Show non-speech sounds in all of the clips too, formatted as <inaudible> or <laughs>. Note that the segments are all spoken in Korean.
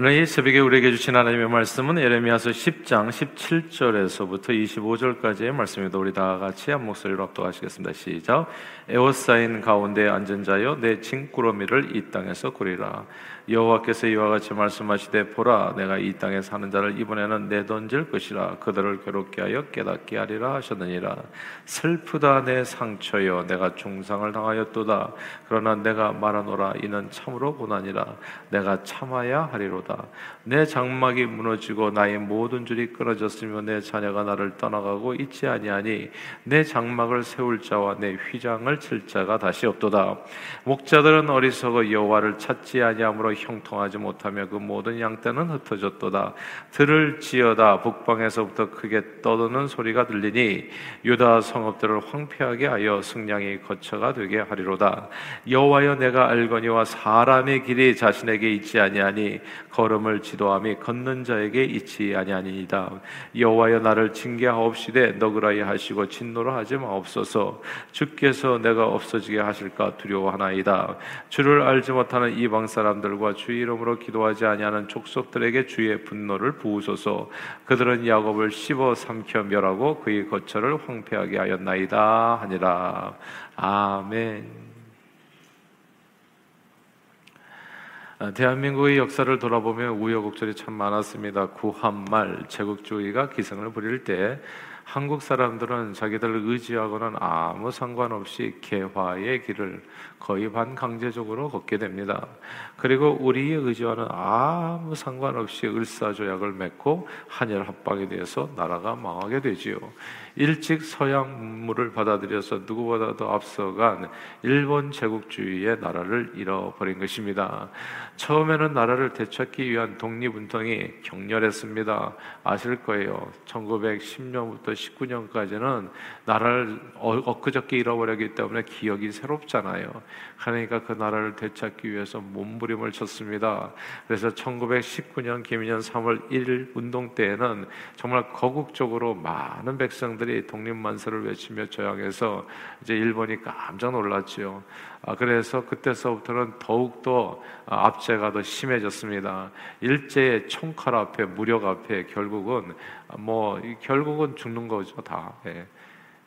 오늘 이 새벽에 우리에게 주신 하나님의 말씀은 에레미야서 10장 17절에서부터 25절까지의 말씀입니다. 우리 다 같이 한 목소리로 합독하시겠습니다. 시작. 에워싸인 가운데 앉은 자여 내 진꾸러미를 이 땅에서 꾸리라. 여호와께서 이와 같이 말씀하시되 보라 내가 이 땅에 사는 자를 이번에는 내던질 것이라 그들을 괴롭게 하여 깨닫게 하리라 하셨느니라 슬프다 내 상처여 내가 중상을 당하였도다 그러나 내가 말하노라 이는 참으로 고난이라 내가 참아야 하리로다 내 장막이 무너지고 나의 모든 줄이 끊어졌으며 내 자녀가 나를 떠나가고 있지 아니하니 내 장막을 세울 자와 내 휘장을 칠 자가 다시 없도다 목자들은 어리석어 여호와를 찾지 아니하므로 형통하지 못하며 그 모든 양떼는 흩어졌도다. 들을 지어다 북방에서부터 크게 떠드는 소리가 들리니 유다 성읍들을 황폐하게 하여 승량이 거처가 되게 하리로다. 여호와여 내가 알거니와 사람의 길이 자신에게 있지 아니하니 걸음을 지도함이 걷는 자에게 있지 아니하니이다. 여호와여 나를 징계하옵시되 너그라이 하시고 진노를 하지 마옵소서. 주께서 내가 없어지게 하실까 두려워하나이다. 주를 알지 못하는 이방 사람들과 주의 이름으로 기도하지 아니하는 족속들에게 주의 분노를 부으소서. 그들은 야곱을 씹어 삼켜 멸하고 그의 거처를 황폐하게 하였나이다 하니라. 아멘. 대한민국의 역사를 돌아보면 우여곡절이 참 많았습니다. 구한말 제국주의가 기승을 부릴 때 한국 사람들은 자기들을 의지하고는 아무 상관없이 개화의 길을 거의 반강제적으로 걷게 됩니다. 그리고 우리의 의지와는 아무 상관없이 을사조약을 맺고 한일 합방에 대해서 나라가 망하게 되지요. 일찍 서양물을 받아들여서 누구보다도 앞서간 일본 제국주의의 나라를 잃어버린 것입니다. 처음에는 나라를 되찾기 위한 독립운동이 격렬했습니다. 아실 거예요. 1910년부터 19년까지는 나라를 엊그저께 잃어버렸기 때문에 기억이 새롭잖아요. 그러니까 그 나라를 되찾기 위해서 몸부림을 쳤습니다. 그래서 1919년 김인년 3월 1일 운동 때에는 정말 거국적으로 많은 백성들이 독립만세를 외치며 저항해서 이제 일본이 깜짝 놀랐죠. 아, 그래서 그때서부터는 더욱더 압제가 더 심해졌습니다. 일제의 총칼 앞에 무력 앞에 결국은 뭐 결국은 죽는 거죠 다. 예.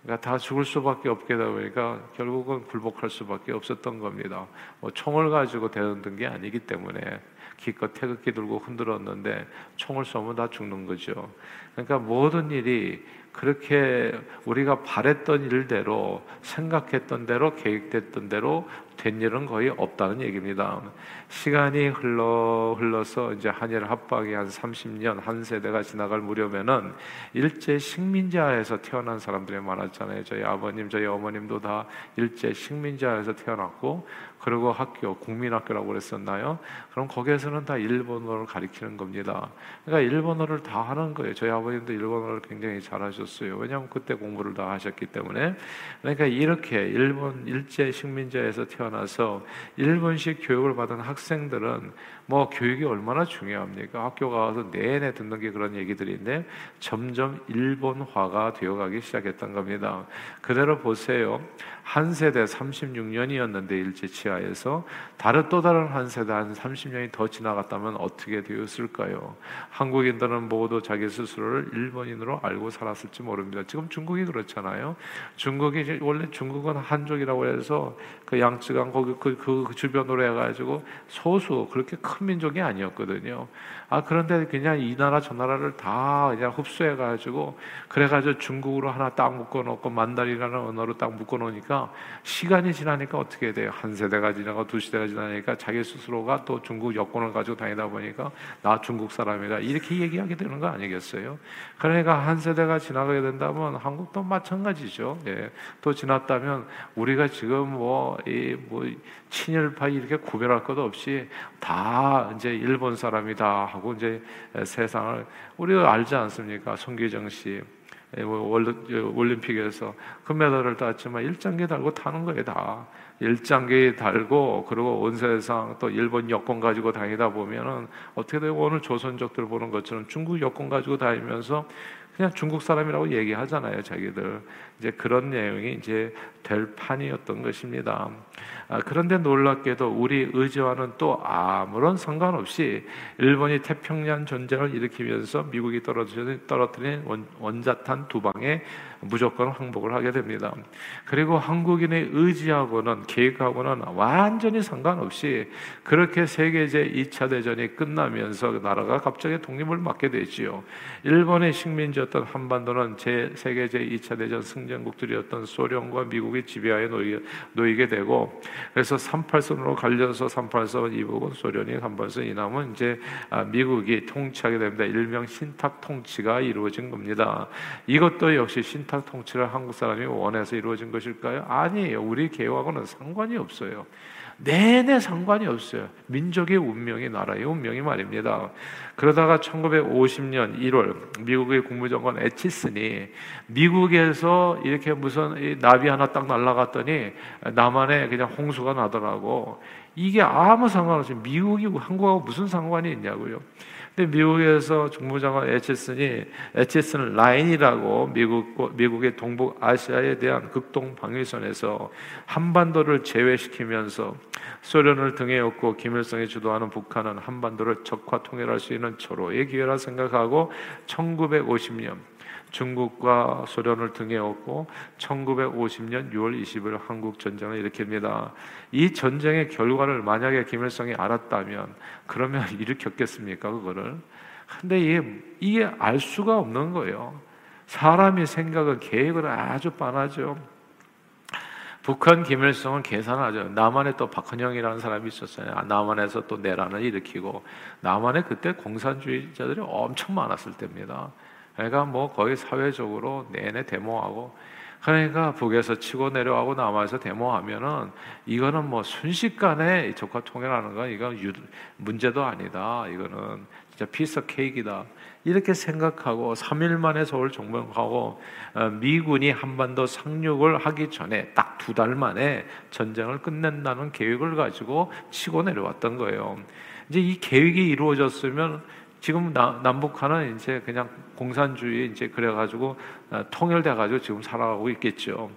그러니까 다 죽을 수밖에 없게 되다 보니까 결국은 굴복할 수밖에 없었던 겁니다. 뭐 총을 가지고 대응된 게 아니기 때문에 기껏 태극기 들고 흔들었는데 총을 쏘면 다 죽는 거죠. 그러니까 모든 일이 그렇게 우리가 바랬던 일대로 생각했던 대로 계획됐던 대로 된 일은 거의 없다는 얘기입니다. 시간이 흘러 흘러서 이제 한일 합방이 한 30년 한 세대가 지나갈 무렵에는 일제 식민자에서 태어난 사람들이 많았잖아요. 저희 아버님, 저희 어머님도 다 일제 식민자에서 태어났고 그리고 학교 국민학교라고 그랬었나요? 그럼 거기에서는 다 일본어를 가리키는 겁니다. 그러니까 일본어를 다 하는 거예요. 저희 아버님도 일본어를 굉장히 잘하셨어요. 왜냐하면 그때 공부를 다 하셨기 때문에. 그러니까 이렇게 일본 일제 식민자에서 태어나서 일본식 교육을 받은 학생들은 뭐 교육이 얼마나 중요합니까? 학교 가서 내내 듣는 게 그런 얘기들인데 점점 일본화가 되어가기 시작했던 겁니다. 그대로 보세요. 한 세대 36년이었는데 일제 치하에서 다른 또 다른 한 세대 한 30년이 더 지나갔다면 어떻게 되었을까요? 한국인들은 모두 자기 스스로를 일본인으로 알고 살았을지 모릅니다. 지금 중국이 그렇잖아요. 중국이 원래 중국은 한족이라고 해서 그 양쯔강 거기 그, 그 주변으로 해가지고 소수 그렇게 큰 민족이 아니었거든요. 아 그런데 그냥 이 나라 저 나라를 다 그냥 흡수해 가지고 그래 가지고 중국으로 하나 딱 묶어 놓고 만다리라는 언어로 딱 묶어 놓으니까 시간이 지나니까 어떻게 돼요? 한 세대가 지나고 두 세대가 지나니까 자기 스스로가 또 중국 여권을 가지고 다니다 보니까 나 중국 사람이다 이렇게 얘기하게 되는 거 아니겠어요? 그러니까 한 세대가 지나가게 된다면 한국도 마찬가지죠. 예. 또 지났다면 우리가 지금 뭐이뭐 친일파 이렇게 구별할 것 없이 다 이제 일본 사람이다 하고 이제 세상을 우리가 알지 않습니까? 송기정 씨. 뭐 올림픽에서 금메달을 땄지만 일장기 달고 타는 거예요 다 일장기 달고 그리고 온 세상 또 일본 여권 가지고 다니다 보면은 어떻게 되고 오늘 조선족들 보는 것처럼 중국 여권 가지고 다니면서 그냥 중국 사람이라고 얘기하잖아요, 자기들. 이제 그런 내용이 이제 될 판이었던 것입니다. 아, 그런데 놀랍게도 우리 의지와는 또 아무런 상관없이 일본이 태평양 전쟁을 일으키면서 미국이 떨어뜨린 원자탄 두 방에 무조건 항복을 하게 됩니다. 그리고 한국인의 의지하고는 계획하고는 완전히 상관없이 그렇게 세계제 2차 대전이 끝나면서 나라가 갑자기 독립을 맞게 되지요. 일본의 식민지였던 한반도는 제 세계제 2차 대전 승전국들이었던 소련과 미국의 지배하에 놓이게, 되고 그래서 38선으로 갈려서 38선 이북은 소련이 38선 이남은 이제 아, 미국이 통치하게 됩니다. 일명 신탁 통치가 이루어진 겁니다. 이것도 역시 신탁 세탁 통치를 한국 사람이 원해서 이루어진 것일까요? 아니에요. 우리 계획하고는 상관이 없어요. 내내 상관이 없어요. 민족의 운명이 나라의 운명이 말입니다. 그러다가 1950년 1월 미국의 국무장관 에치슨이 미국에서 이렇게 무슨 나비 하나 딱 날라갔더니 남한에 그냥 홍수가 나더라고. 이게 아무 상관없이 미국이 한국하고 무슨 상관이 있냐고요. 근데 미국에서 정부장관 에치슨이 에치슨 라인이라고 미국 미국의 동북 아시아에 대한 극동 방위선에서 한반도를 제외시키면서 소련을 등에 업고 김일성이 주도하는 북한은 한반도를 적화 통일할 수 있는 초로의 기회라 생각하고 1950년 중국과 소련을 등에 업고 1950년 6월 20일 한국 전쟁을 일으킵니다. 이 전쟁의 결과를 만약에 김일성이 알았다면 그러면 <laughs> 일으켰겠습니까 그거를? 근데 이게, 이게 알 수가 없는 거예요. 사람이 생각은 계획을 아주 빤하죠. 북한 김일성은 계산하죠. 남한에 또 박헌영이라는 사람이 있었어요. 남한에서 또 내란을 일으키고 남한에 그때 공산주의자들이 엄청 많았을 때입니다. 그러니까 뭐 거의 사회적으로 내내 데모하고 그러니까 북에서 치고 내려가고 남에서 데모하면은 이거는 뭐 순식간에 적화 통일하는 건 이건 유, 문제도 아니다. 이거는 진짜 piece of cake다. 이렇게 생각하고 3일 만에 서울 정복하고 어, 미군이 한반도 상륙을 하기 전에 딱 두 달 만에 전쟁을 끝낸다는 계획을 가지고 치고 내려왔던 거예요. 이제 이 계획이 이루어졌으면 지금 남북한은 이제 그냥 공산주의 이제 그래가지고 어, 통일돼가지고 지금 살아가고 있겠죠.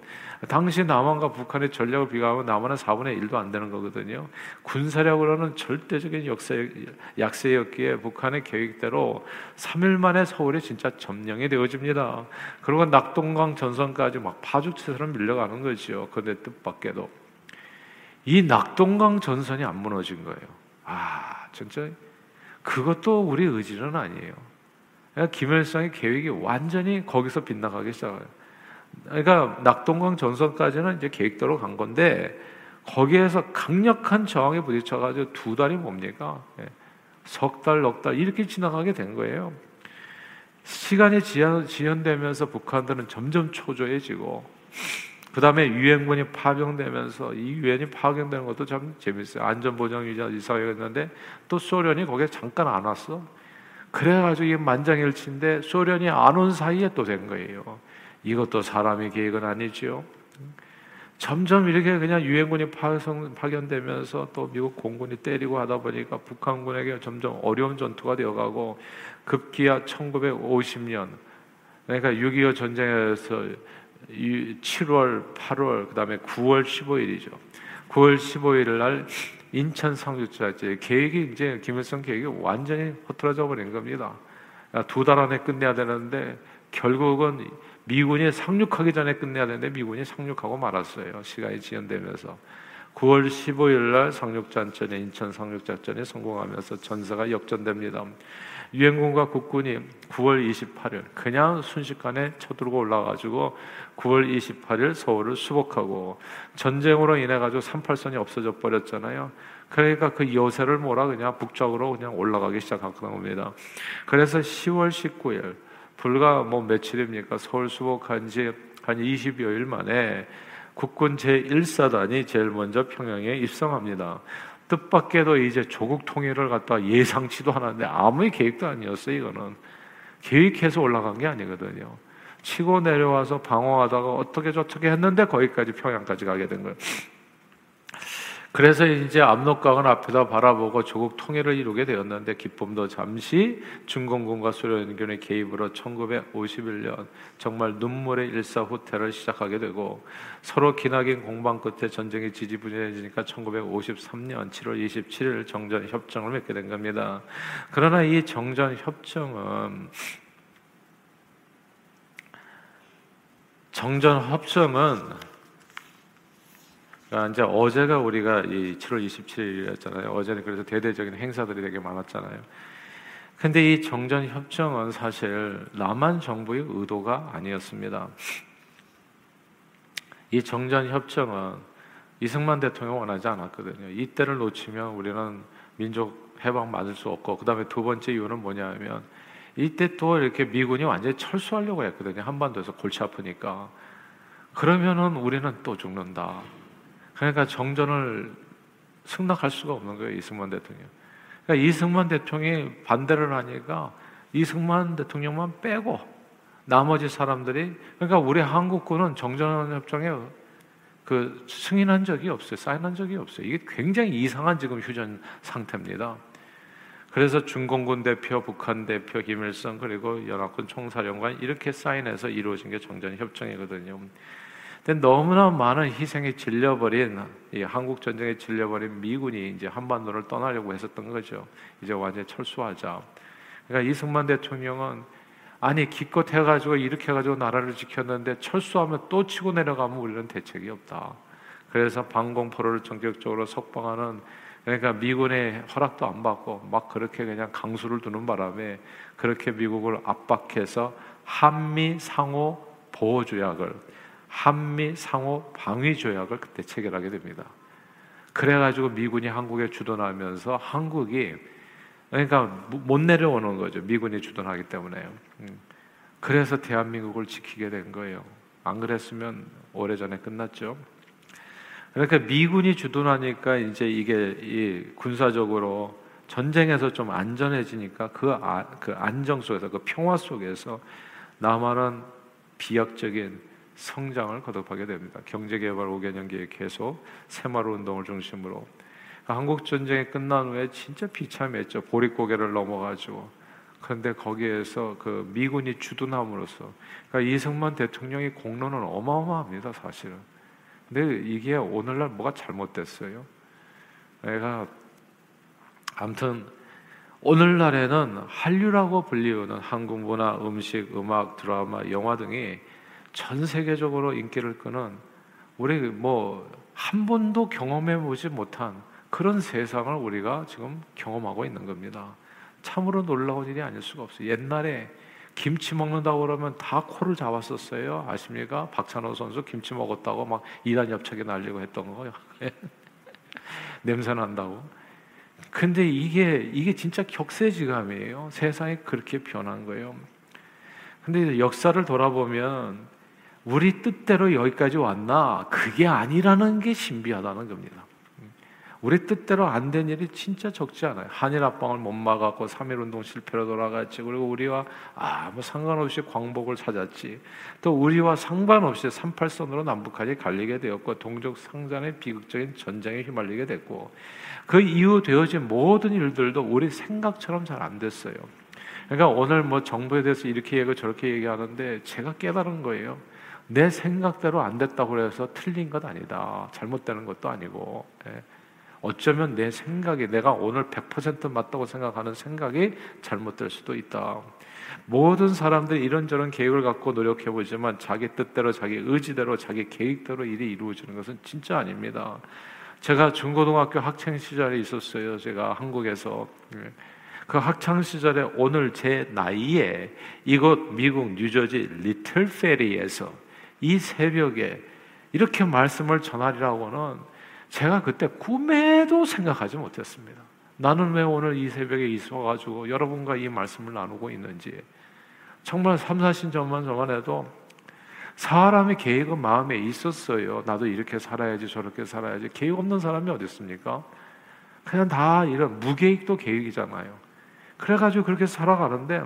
당시 남한과 북한의 전략을 비교하면 남한은 4분의 1도 안 되는 거거든요. 군사력으로는 절대적인 역세, 약세였기에 북한의 계획대로 3일 만에 서울이 진짜 점령이 되어집니다. 그리고 낙동강 전선까지 막 파죽처럼 밀려가는 거죠. 그런데 뜻밖에도. 이 낙동강 전선이 안 무너진 거예요. 아, 진짜 그것도 우리 의지는 아니에요. 그러니까 김일성의 계획이 완전히 거기서 빗나가기 시작해요. 그러니까 낙동강 전선까지는 이제 계획대로 간 건데 거기에서 강력한 저항에 부딪혀가지고 두 달이 뭡니까? 예. 석 달, 넉 달 이렇게 지나가게 된 거예요. 시간이 지연, 지연되면서 북한들은 점점 초조해지고 그 다음에 유엔군이 파병되면서 이 유엔이 파병되는 것도 참 재밌어요. 안전보장위자 이사회였는데 또 소련이 거기에 잠깐 안 왔어. 그래가지고 이게 만장일치인데 소련이 안 온 사이에 또 된 거예요. 이것도 사람의 계획은 아니지요. 점점 이렇게 그냥 유엔군이 파견되면서 또 미국 공군이 때리고 하다 보니까 북한군에게 점점 어려운 전투가 되어가고 급기야 1950년 그러니까 6.25 전쟁에서 7월, 8월, 그 다음에 9월 15일이죠. 9월 15일 날 인천 상륙자제 계획이 이제 김일성 계획이 완전히 흐트러져 버린 겁니다. 두 달 안에 끝내야 되는데 결국은 미군이 상륙하기 전에 끝내야 되는데 미군이 상륙하고 말았어요. 시간이 지연되면서 9월 15일 날 상륙 작전에 인천 상륙 작전에 성공하면서 전사가 역전됩니다. 유엔군과 국군이 9월 28일 그냥 순식간에 쳐들고 올라가지고 9월 28일 서울을 수복하고 전쟁으로 인해 가지고 38선이 없어져 버렸잖아요. 그러니까 그 여세를 몰아 그냥 북쪽으로 그냥 올라가기 시작한 겁니다. 그래서 10월 19일 불과 뭐 며칠입니까? 서울 수복한 지 한 20여일 만에 국군 제1사단이 제일 먼저 평양에 입성합니다. 뜻밖에도 이제 조국 통일을 갖다 예상치도 않았는데 아무리 계획도 아니었어요, 이거는. 계획해서 올라간 게 아니거든요. 치고 내려와서 방어하다가 어떻게 저떻게 했는데 거기까지 평양까지 가게 된 거예요. 그래서 이제 압록강을 앞에다 바라보고 조국 통일을 이루게 되었는데 기쁨도 잠시 중공군과 소련군의 개입으로 1951년 정말 눈물의 일사후퇴를 시작하게 되고 서로 기나긴 공방 끝에 전쟁이 지지부진해지니까 1953년 7월 27일 정전 협정을 맺게 된 겁니다. 그러나 이 정전 협정은 정전 협정은 그러니까 이제 어제가 우리가 이 7월 27일이었잖아요. 어제는 그래서 대대적인 행사들이 되게 많았잖아요. 근데 이 정전 협정은 사실 남한 정부의 의도가 아니었습니다. 이 정전 협정은 이승만 대통령 원하지 않았거든요. 이때를 놓치면 우리는 민족 해방 맞을 수 없고 그다음에 두 번째 이유는 뭐냐면 이때 또 이렇게 미군이 완전히 철수하려고 했거든요. 한반도에서 골치 아프니까 그러면은 우리는 또 죽는다. 그러니까 정전을 승낙할 수가 없는 거예요 이승만 대통령. 그러니까 이승만 대통령이 반대를 하니까 이승만 대통령만 빼고 나머지 사람들이 그러니까 우리 한국군은 정전협정에 그 승인한 적이 없어요. 사인한 적이 없어요. 이게 굉장히 이상한 지금 휴전 상태입니다. 그래서 중공군 대표, 북한 대표 김일성 그리고 연합군 총사령관 이렇게 사인해서 이루어진 게 정전협정이거든요. 근데 너무나 많은 희생에 질려버린 이 한국 전쟁에 질려버린 미군이 이제 한반도를 떠나려고 했었던 거죠. 이제 완전히 철수하자. 그러니까 이승만 대통령은 아니 기껏 해가지고 이렇게 해가지고 나라를 지켰는데 철수하면 또 치고 내려가면 우리는 대책이 없다. 그래서 방공포로를 전격적으로 석방하는 그러니까 미군의 허락도 안 받고 막 그렇게 그냥 강수를 두는 바람에 그렇게 미국을 압박해서 한미 상호 보호 조약을 한미 상호 방위 조약을 그때 체결하게 됩니다. 그래가지고 미군이 한국에 주둔하면서 한국이 그러니까 못 내려오는 거죠. 미군이 주둔하기 때문에. 음. 그래서 대한민국을 지키게 된 거예요. 안 그랬으면 오래전에 끝났죠. 그러니까 미군이 주둔하니까 이제 이게 이 군사적으로 전쟁에서 좀 안전해지니까 그, 아, 그 안정 속에서 그 평화 속에서 남한은 비약적인 성장을 거듭하게 됩니다. 경제개발 5개년 계획 계속 새마을 운동을 중심으로 한국 전쟁이 끝난 후에 진짜 비참했죠. 보릿고개를 넘어가지고 그런데 거기에서 그 미군이 주둔함으로써 그러니까 이승만 대통령의 공로는 어마어마합니다, 사실은. 근데 이게 오늘날 뭐가 잘못됐어요? 내가 아무튼 오늘날에는 한류라고 불리우는 한국 문화, 음식, 음악, 드라마, 영화 등이 전 세계적으로 인기를 끄는 우리 뭐 한 번도 경험해 보지 못한 그런 세상을 우리가 지금 경험하고 있는 겁니다. 참으로 놀라운 일이 아닐 수가 없어요. 옛날에 김치 먹는다고 그러면 다 코를 잡았었어요. 아십니까? 박찬호 선수 김치 먹었다고 막 이단 협착에 날리고 했던 거요. <laughs> 냄새 난다고. 근데 이게 이게 진짜 격세지감이에요. 세상이 그렇게 변한 거예요. 근데 역사를 돌아보면 우리 뜻대로 여기까지 왔나? 그게 아니라는 게 신비하다는 겁니다. 우리 뜻대로 안 된 일이 진짜 적지 않아요. 한일 합방을 못 막았고 3.1 운동 실패로 돌아갔지. 그리고 우리와 아무 상관없이 광복을 찾았지. 또 우리와 상관없이 38선으로 남북한이 갈리게 되었고 동족 상잔의 비극적인 전쟁에 휘말리게 됐고 그 이후 되어진 모든 일들도 우리 생각처럼 잘 안 됐어요. 그러니까 오늘 뭐 정부에 대해서 이렇게 얘기하고 저렇게 얘기하는데 제가 깨달은 거예요. 내 생각대로 안 됐다고 해서 틀린 것 아니다. 잘못되는 것도 아니고. 예. 어쩌면 내 생각이 내가 오늘 100% 맞다고 생각하는 생각이 잘못될 수도 있다. 모든 사람들이 이런저런 계획을 갖고 노력해 보지만 자기 뜻대로 자기 의지대로 자기 계획대로 일이 이루어지는 것은 진짜 아닙니다. 제가 중고등학교 학창 시절에 있었어요. 제가 한국에서 예. 그 학창 시절에 오늘 제 나이에 이곳 미국 뉴저지 리틀 페리에서 이 새벽에 이렇게 말씀을 전하리라고는 제가 그때 꿈에도 생각하지 못했습니다. 나는 왜 오늘 이 새벽에 있어가지고 여러분과 이 말씀을 나누고 있는지 정말 3, 4신 전만 저만 해도 사람의 계획은 마음에 있었어요. 나도 이렇게 살아야지 저렇게 살아야지 계획 없는 사람이 어디 있습니까? 그냥 다 이런 무계획도 계획이잖아요. 그래가지고 그렇게 살아가는데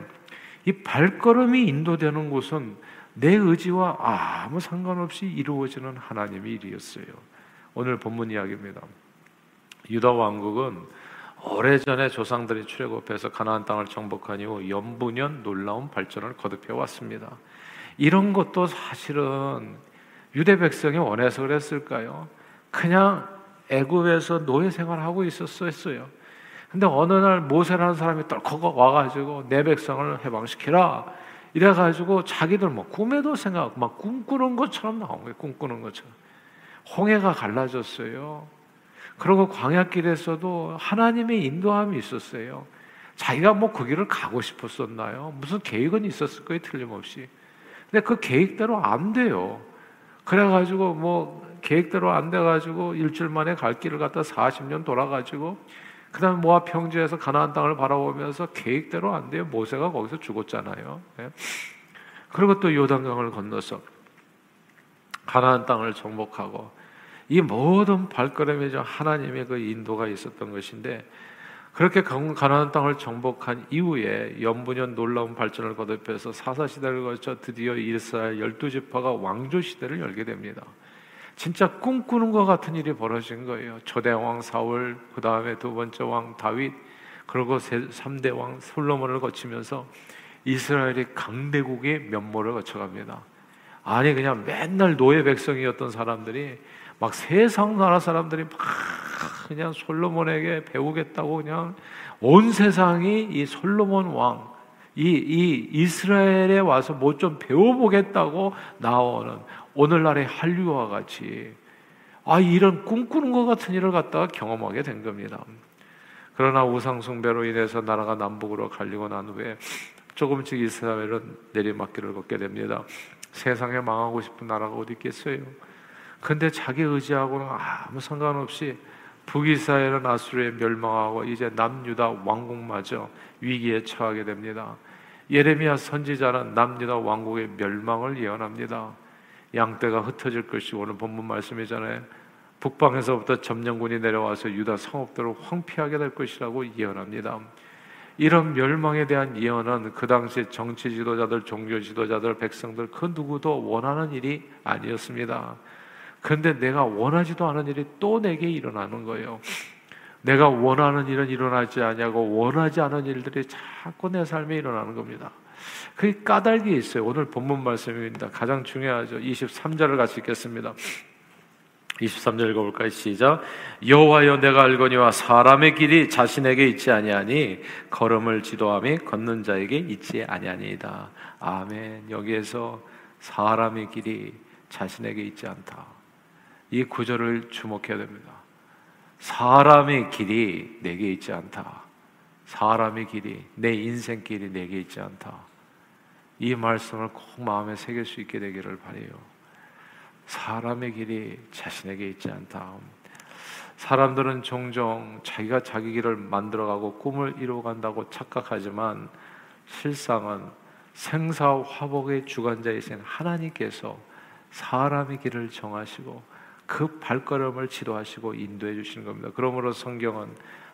이 발걸음이 인도되는 곳은 내 의지와 아무 상관없이 이루어지는 하나님의 일이었어요. 오늘 본문 이야기입니다. 유다 왕국은 오래전에 조상들이 출애굽해서 가나안 땅을 정복한 이후 연부년 놀라운 발전을 거듭해 왔습니다. 이런 것도 사실은 유대 백성이 원해서 그랬을까요? 그냥 애굽에서 노예 생활하고 있었어요. 근데 어느 날 모세라는 사람이 떨컥 와가지고 내 백성을 해방시키라. 이래가지고 자기들 뭐 꿈에도 생각, 막 꿈꾸는 것처럼 나온 거예요. 꿈꾸는 것처럼. 홍해가 갈라졌어요. 그리고 광야길에서도 하나님의 인도함이 있었어요. 자기가 뭐 그 길을 가고 싶었었나요? 무슨 계획은 있었을 거예요, 틀림없이. 근데 그 계획대로 안 돼요. 그래가지고 뭐 계획대로 안 돼가지고 일주일 만에 갈 길을 갖다 40년 돌아가지고 그 다음 모압 평지에서 가나안 땅을 바라보면서 계획대로 안 돼요. 모세가 거기서 죽었잖아요. 네. 그리고 또 요단강을 건너서 가나안 땅을 정복하고 이 모든 발걸음에 하나님의 그 인도가 있었던 것인데 그렇게 가나안 땅을 정복한 이후에 연분연 놀라운 발전을 거듭해서 사사 시대를 거쳐 드디어 이스라엘 열두 지파가 왕조 시대를 열게 됩니다. 진짜 꿈꾸는 것 같은 일이 벌어진 거예요. 초대 왕 사울, 그 다음에 두 번째 왕 다윗, 그리고 3대 왕 솔로몬을 거치면서 이스라엘이 강대국의 면모를 거쳐갑니다. 아니 그냥 맨날 노예 백성이었던 사람들이 막 세상 나라 사람들이 막 그냥 솔로몬에게 배우겠다고 그냥 온 세상이 이 솔로몬 왕, 이, 이 이스라엘에 와서 뭐 좀 배워보겠다고 나오는 오늘날의 한류와 같이 아 이런 꿈꾸는 것 같은 일을 갖다가 경험하게 된 겁니다. 그러나 우상 숭배로 인해서 나라가 남북으로 갈리고 난 후에 조금씩 이스라엘은 내리막길을 걷게 됩니다. 세상에 망하고 싶은 나라가 어디 있겠어요? 근데 자기 의지하고는 아무 상관없이 북이스라엘은 아수르에 멸망하고 이제 남유다 왕국마저 위기에 처하게 됩니다. 예레미야 선지자는 남유다 왕국의 멸망을 예언합니다. 양떼가 흩어질 것이 오늘 본문 말씀이잖아요. 북방에서부터 점령군이 내려와서 유다 성읍들을 황폐하게 될 것이라고 예언합니다. 이런 멸망에 대한 예언은 그 당시 정치 지도자들, 종교 지도자들, 백성들 그 누구도 원하는 일이 아니었습니다. 그런데 내가 원하지도 않은 일이 또 내게 일어나는 거예요. 내가 원하는 일은 일어나지 않냐고 원하지 않은 일들이 자꾸 내 삶에 일어나는 겁니다. 그 까닭이 있어요. 오늘 본문 말씀입니다. 가장 중요하죠. 23절을 같이 읽겠습니다. 23절 읽어볼까요? 시작. 여호와여 내가 알거니와 사람의 길이 자신에게 있지 아니하니 걸음을 지도함이 걷는 자에게 있지 아니하니이다. 아멘. 여기에서 사람의 길이 자신에게 있지 않다. 이 구절을 주목해야 됩니다. 사람의 길이 내게 있지 않다. 사람의 길이 내 인생 길이 내게 있지 않다. 이 말씀을 꼭 마음에 새길 수 있게 되기를 바래요. 사람의 길이 자신에게 있지 않다. 사람들은 종종 자기가 자기 길을 만들어가고 꿈을 이루어간다고 착각하지만 실상은 생사 화복의 주관자이신 하나님께서 사람의 길을 정하시고 그 발걸음을 지도하시고 인도해 주시는 겁니다. 그러므로 성경은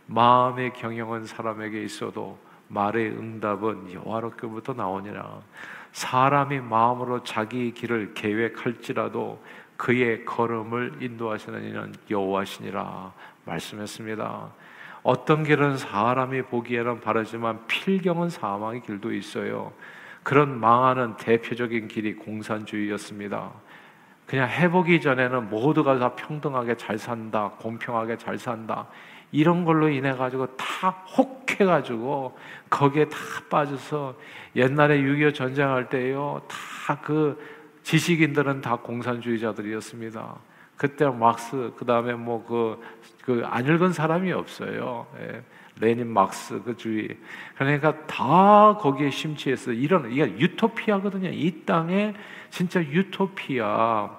마음의 경영은 사람에게 있어도 말의 응답은 여호와로부터 나오니라. 사람이 마음으로 자기 길을 계획할지라도 그의 걸음을 인도하시는 이는 여호와시니라 말씀했습니다. 어떤 길은 사람이 보기에는 바르지만 필경은 사망의 길도 있어요. 그런 망하는 대표적인 길이 공산주의였습니다. 그냥 해보기 전에는 모두가 다 평등하게 잘 산다, 공평하게 잘 산다. 이런 걸로 인해 가지고 다 혹해 가지고 거기에 다 빠져서 옛날에 6.25 전쟁할 때요. 다 그 지식인들은 다 공산주의자들이었습니다. 그때 막스 그다음에 뭐 그 그 안 읽은 사람이 없어요. 예. 레닌 막스 그 주의 그러니까 다 거기에 심취해서 이런 이게 유토피아거든요. 이 땅에 진짜 유토피아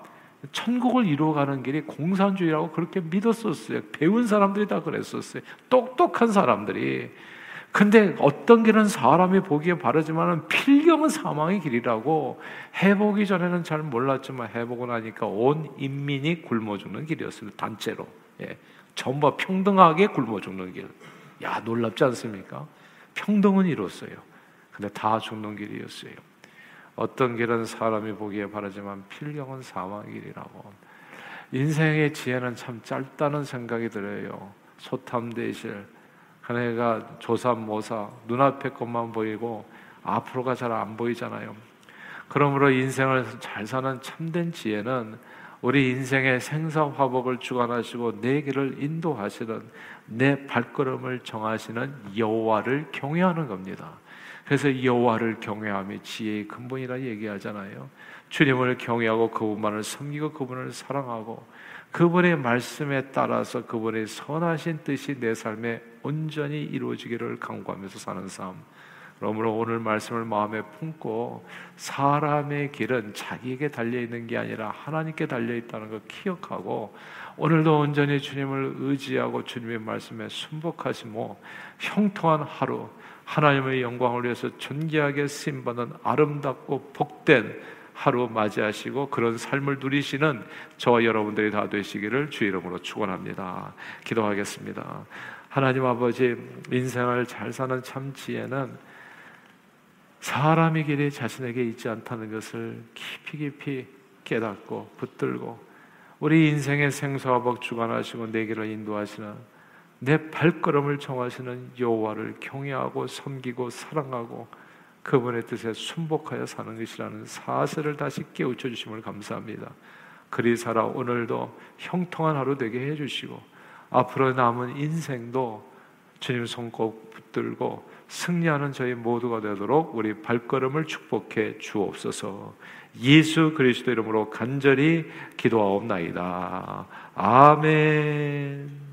천국을 이루어가는 길이 공산주의라고 그렇게 믿었었어요. 배운 사람들이 다 그랬었어요. 똑똑한 사람들이. 근데 어떤 길은 사람이 보기에 바르지만은 필경은 사망의 길이라고 해보기 전에는 잘 몰랐지만 해보고 나니까 온 인민이 굶어 죽는 길이었어요. 단체로. 예. 전부 평등하게 굶어 죽는 길. 야, 놀랍지 않습니까? 평등은 이뤘어요. 근데 다 죽는 길이었어요. 어떤 길은 사람이 보기에 바르지만 필경은 사망의 길이라고. 인생의 지혜는 참 짧다는 생각이 들어요. 소탐대실 그네가 조삼모사 눈앞의 것만 보이고 앞으로가 잘 안 보이잖아요. 그러므로 인생을 잘 사는 참된 지혜는 우리 인생의 생사화복을 주관하시고 내 길을 인도하시는 내 발걸음을 정하시는 여호와를 경외하는 겁니다. 그래서 여호와를 경외함이 지혜의 근본이라 얘기하잖아요. 주님을 경외하고 그분만을 섬기고 그분을 사랑하고 그분의 말씀에 따라서 그분의 선하신 뜻이 내 삶에 온전히 이루어지기를 강구하면서 사는 삶. 그러므로 오늘 말씀을 마음에 품고 사람의 길은 자기에게 달려 있는 게 아니라 하나님께 달려 있다는 걸 기억하고 오늘도 온전히 주님을 의지하고 주님의 말씀에 순복하시고 형통한 하루 하나님의 영광을 위해서 존귀하게 쓰임 받는 아름답고 복된 하루 맞이하시고 그런 삶을 누리시는 저와 여러분들이 다 되시기를 주 이름으로 축원합니다. 기도하겠습니다. 하나님 아버지 인생을 잘 사는 참 지혜는 사람의 길이 자신에게 있지 않다는 것을 깊이 깊이 깨닫고 붙들고 우리 인생의 생사와 복 주관하시고 내 길을 인도하시는 내 발걸음을 정하시는 여호와를 경외하고 섬기고 사랑하고 그분의 뜻에 순복하여 사는 것이라는 사실을 다시 깨우쳐 주심을 감사합니다. 그리 살아 오늘도 형통한 하루 되게 해 주시고 앞으로 남은 인생도 주님 손꼭 붙들고 승리하는 저희 모두가 되도록 우리 발걸음을 축복해 주옵소서. 예수 그리스도 이름으로 간절히 기도하옵나이다. 아멘.